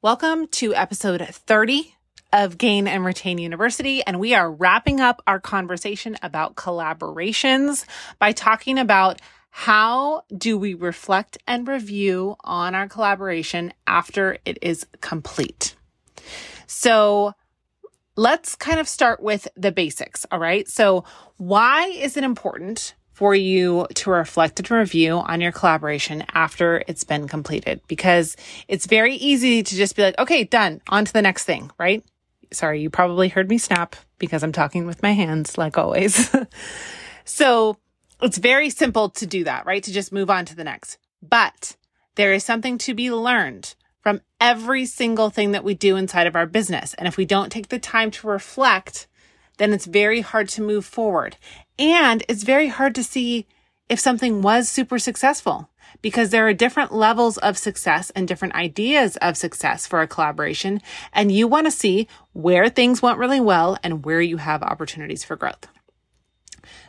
Welcome to episode 30 of Gain and Retain University. And we are wrapping up our conversation about collaborations by talking about how do we reflect and review on our collaboration after it is complete. So let's kind of start with the basics. All right. So why is it important for you to reflect and review on your collaboration after it's been completed because it's very easy to just be like, okay, done, on to the next thing, right? Sorry, you probably heard me snap because I'm talking with my hands like always. so it's very simple to do that, right? To just move on to the next. But there is something to be learned from every single thing that we do inside of our business. And if we don't take the time to reflect, then it's very hard to move forward. And it's very hard to see if something was super successful because there are different levels of success and different ideas of success for a collaboration. And you want to see where things went really well and where you have opportunities for growth.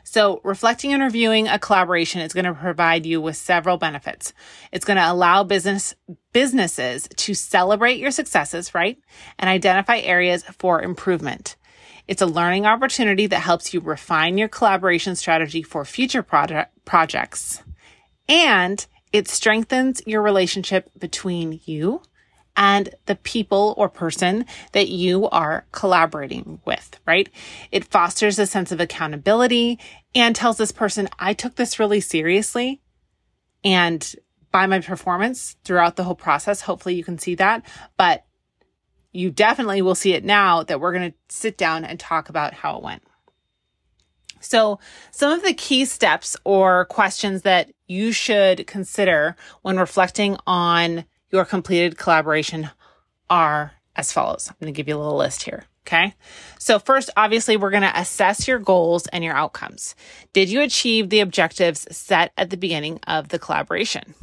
So reflecting and reviewing a collaboration is going to provide you with several benefits. It's going to allow business businesses to celebrate your successes, right? And identify areas for improvement. It's a learning opportunity that helps you refine your collaboration strategy for future project projects. And it strengthens your relationship between you and the people or person that you are collaborating with, right? It fosters a sense of accountability and tells this person, I took this really seriously. And by my performance throughout the whole process, hopefully you can see that. But you definitely will see it now that we're going to sit down and talk about how it went. So, some of the key steps or questions that you should consider when reflecting on your completed collaboration are as follows. I'm going to give you a little list here. Okay. So first, obviously, we're going to assess your goals and your outcomes. Did you achieve the objectives set at the beginning of the collaboration?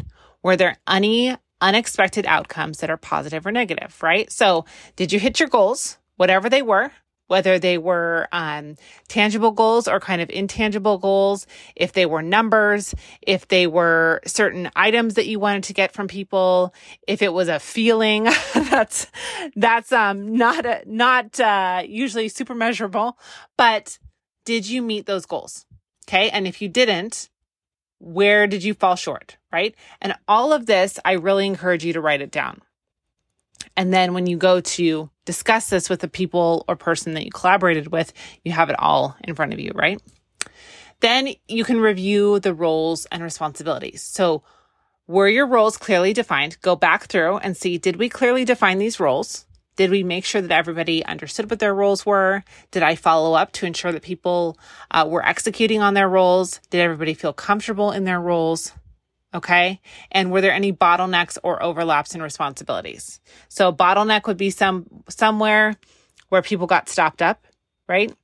Were there any unexpected outcomes that are positive or negative, right? So did you hit your goals, whatever they were? Whether they were um, tangible goals or kind of intangible goals, if they were numbers, if they were certain items that you wanted to get from people, if it was a feeling, that's that's um, not a, not uh, usually super measurable. But did you meet those goals? Okay, and if you didn't, where did you fall short? Right. And all of this, I really encourage you to write it down. And then when you go to discuss this with the people or person that you collaborated with, you have it all in front of you, right? Then you can review the roles and responsibilities. So were your roles clearly defined? Go back through and see, did we clearly define these roles? Did we make sure that everybody understood what their roles were? Did I follow up to ensure that people uh, were executing on their roles? Did everybody feel comfortable in their roles? Okay. And were there any bottlenecks or overlaps in responsibilities? So bottleneck would be some, somewhere where people got stopped up, right?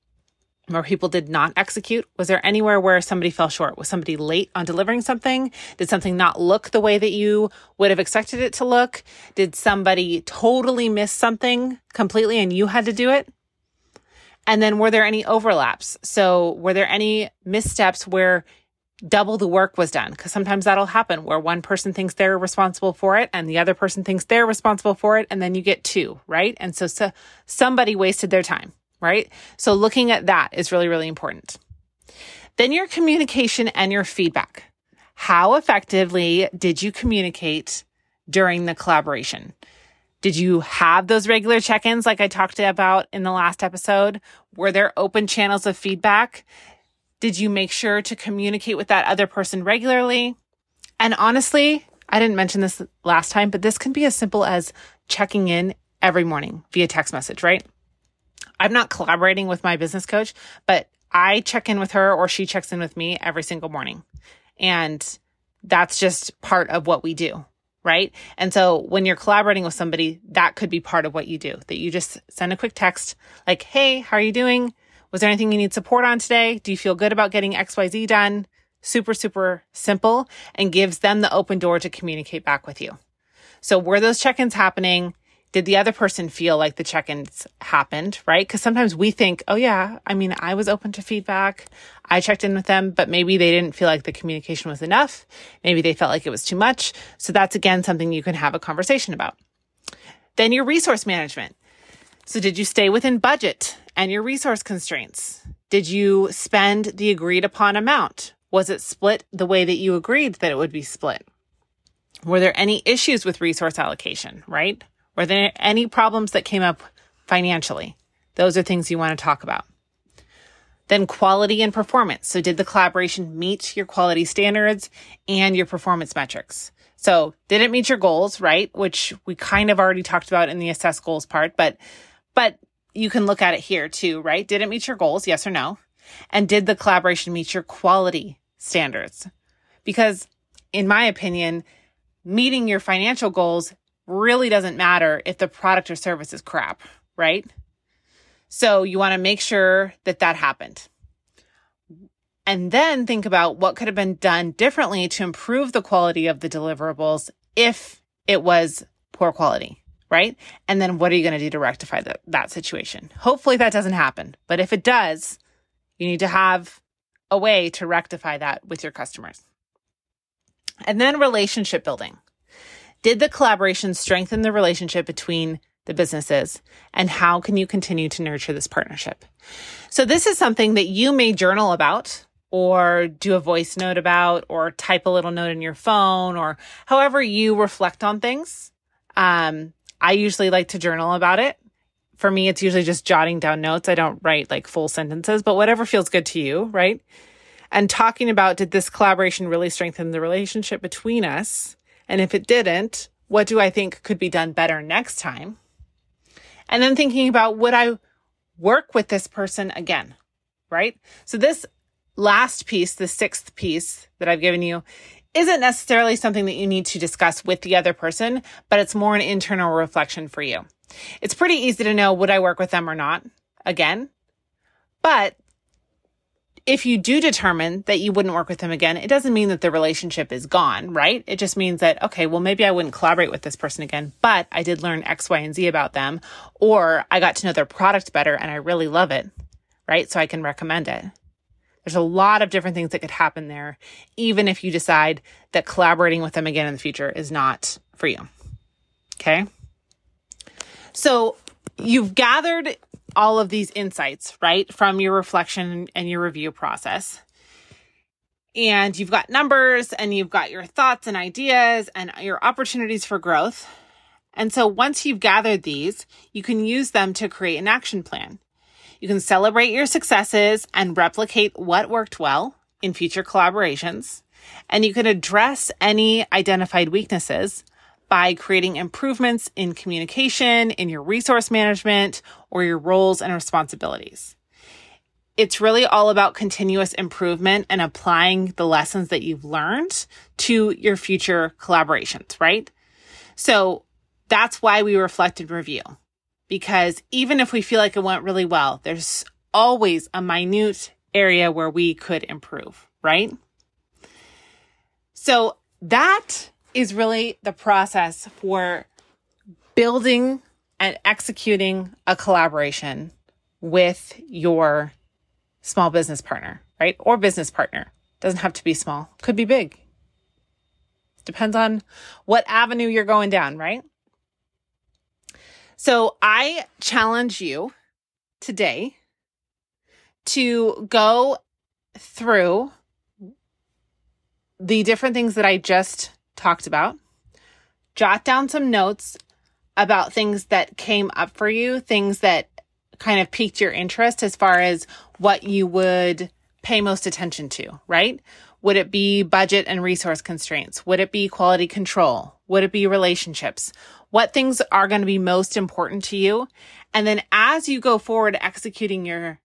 where people did not execute? Was there anywhere where somebody fell short? Was somebody late on delivering something? Did something not look the way that you would have expected it to look? Did somebody totally miss something completely and you had to do it? And then were there any overlaps? So were there any missteps where double the work was done? Because sometimes that'll happen where one person thinks they're responsible for it and the other person thinks they're responsible for it. And then you get two, right? And so, so somebody wasted their time right? So looking at that is really, really important. Then your communication and your feedback. How effectively did you communicate during the collaboration? Did you have those regular check ins like I talked about in the last episode? Were there open channels of feedback? Did you make sure to communicate with that other person regularly? And honestly, I didn't mention this last time, but this can be as simple as checking in every morning via text message, right? I'm not collaborating with my business coach, but I check in with her or she checks in with me every single morning. And that's just part of what we do. Right. And so when you're collaborating with somebody, that could be part of what you do that you just send a quick text like, Hey, how are you doing? Was there anything you need support on today? Do you feel good about getting XYZ done? Super, super simple and gives them the open door to communicate back with you. So were those check-ins happening? did the other person feel like the check-ins happened, right? Because sometimes we think, oh yeah, I mean, I was open to feedback. I checked in with them, but maybe they didn't feel like the communication was enough. Maybe they felt like it was too much. So that's again something you can have a conversation about. Then your resource management. So did you stay within budget and your resource constraints? Did you spend the agreed upon amount? Was it split the way that you agreed that it would be split? Were there any issues with resource allocation, right? Were there any problems that came up financially? Those are things you want to talk about. Then quality and performance. So did the collaboration meet your quality standards and your performance metrics? So did it meet your goals, right? Which we kind of already talked about in the assess goals part, but, but you can look at it here too, right? Did it meet your goals? Yes or no? And did the collaboration meet your quality standards? Because in my opinion, meeting your financial goals really doesn't matter if the product or service is crap, right? So you want to make sure that that happened. And then think about what could have been done differently to improve the quality of the deliverables if it was poor quality, right? And then what are you going to do to rectify that, that situation? Hopefully that doesn't happen. But if it does, you need to have a way to rectify that with your customers. And then relationship building. Did the collaboration strengthen the relationship between the businesses and how can you continue to nurture this partnership? So this is something that you may journal about or do a voice note about or type a little note in your phone or however you reflect on things. Um, I usually like to journal about it. For me, it's usually just jotting down notes. I don't write like full sentences, but whatever feels good to you, right? And talking about did this collaboration really strengthen the relationship between us? And if it didn't, what do I think could be done better next time? And then thinking about would I work with this person again? Right? So this last piece, the sixth piece that I've given you isn't necessarily something that you need to discuss with the other person, but it's more an internal reflection for you. It's pretty easy to know would I work with them or not again, but if you do determine that you wouldn't work with them again, it doesn't mean that the relationship is gone, right? It just means that, okay, well, maybe I wouldn't collaborate with this person again, but I did learn X, Y, and Z about them, or I got to know their product better and I really love it, right? So I can recommend it. There's a lot of different things that could happen there, even if you decide that collaborating with them again in the future is not for you. Okay. So you've gathered all of these insights, right, from your reflection and your review process. And you've got numbers and you've got your thoughts and ideas and your opportunities for growth. And so once you've gathered these, you can use them to create an action plan. You can celebrate your successes and replicate what worked well in future collaborations. And you can address any identified weaknesses by creating improvements in communication, in your resource management, or your roles and responsibilities. It's really all about continuous improvement and applying the lessons that you've learned to your future collaborations, right? So that's why we reflect and review. Because even if we feel like it went really well, there's always a minute area where we could improve, right? So that is really the process for building and executing a collaboration with your small business partner, right? Or business partner. Doesn't have to be small, could be big. Depends on what avenue you're going down, right? So I challenge you today to go through the different things that I just talked about. Jot down some notes about things that came up for you, things that kind of piqued your interest as far as what you would pay most attention to, right? Would it be budget and resource constraints? Would it be quality control? Would it be relationships? What things are going to be most important to you? And then as you go forward executing your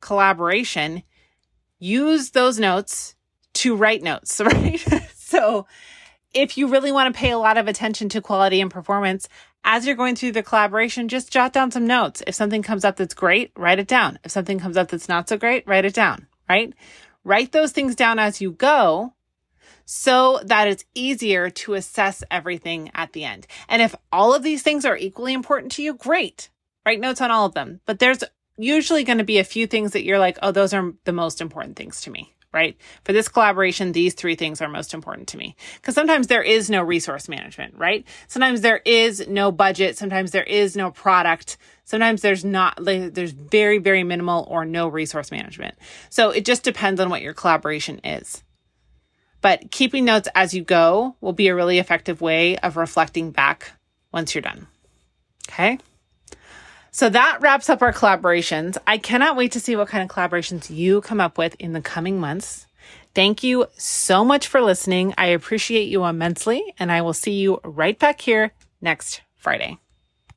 collaboration, use those notes to write notes, right? so if you really want to pay a lot of attention to quality and performance, as you're going through the collaboration, just jot down some notes. If something comes up that's great, write it down. If something comes up that's not so great, write it down, right? Write those things down as you go so that it's easier to assess everything at the end. And if all of these things are equally important to you, great. Write notes on all of them. But there's usually going to be a few things that you're like, oh, those are the most important things to me, right? For this collaboration, these three things are most important to me. Because sometimes there is no resource management, right? Sometimes there is no budget. Sometimes there is no product. Sometimes there's not, there's very, very minimal or no resource management. So it just depends on what your collaboration is. But keeping notes as you go will be a really effective way of reflecting back once you're done. Okay. So that wraps up our collaborations. I cannot wait to see what kind of collaborations you come up with in the coming months. Thank you so much for listening. I appreciate you immensely, and I will see you right back here next Friday.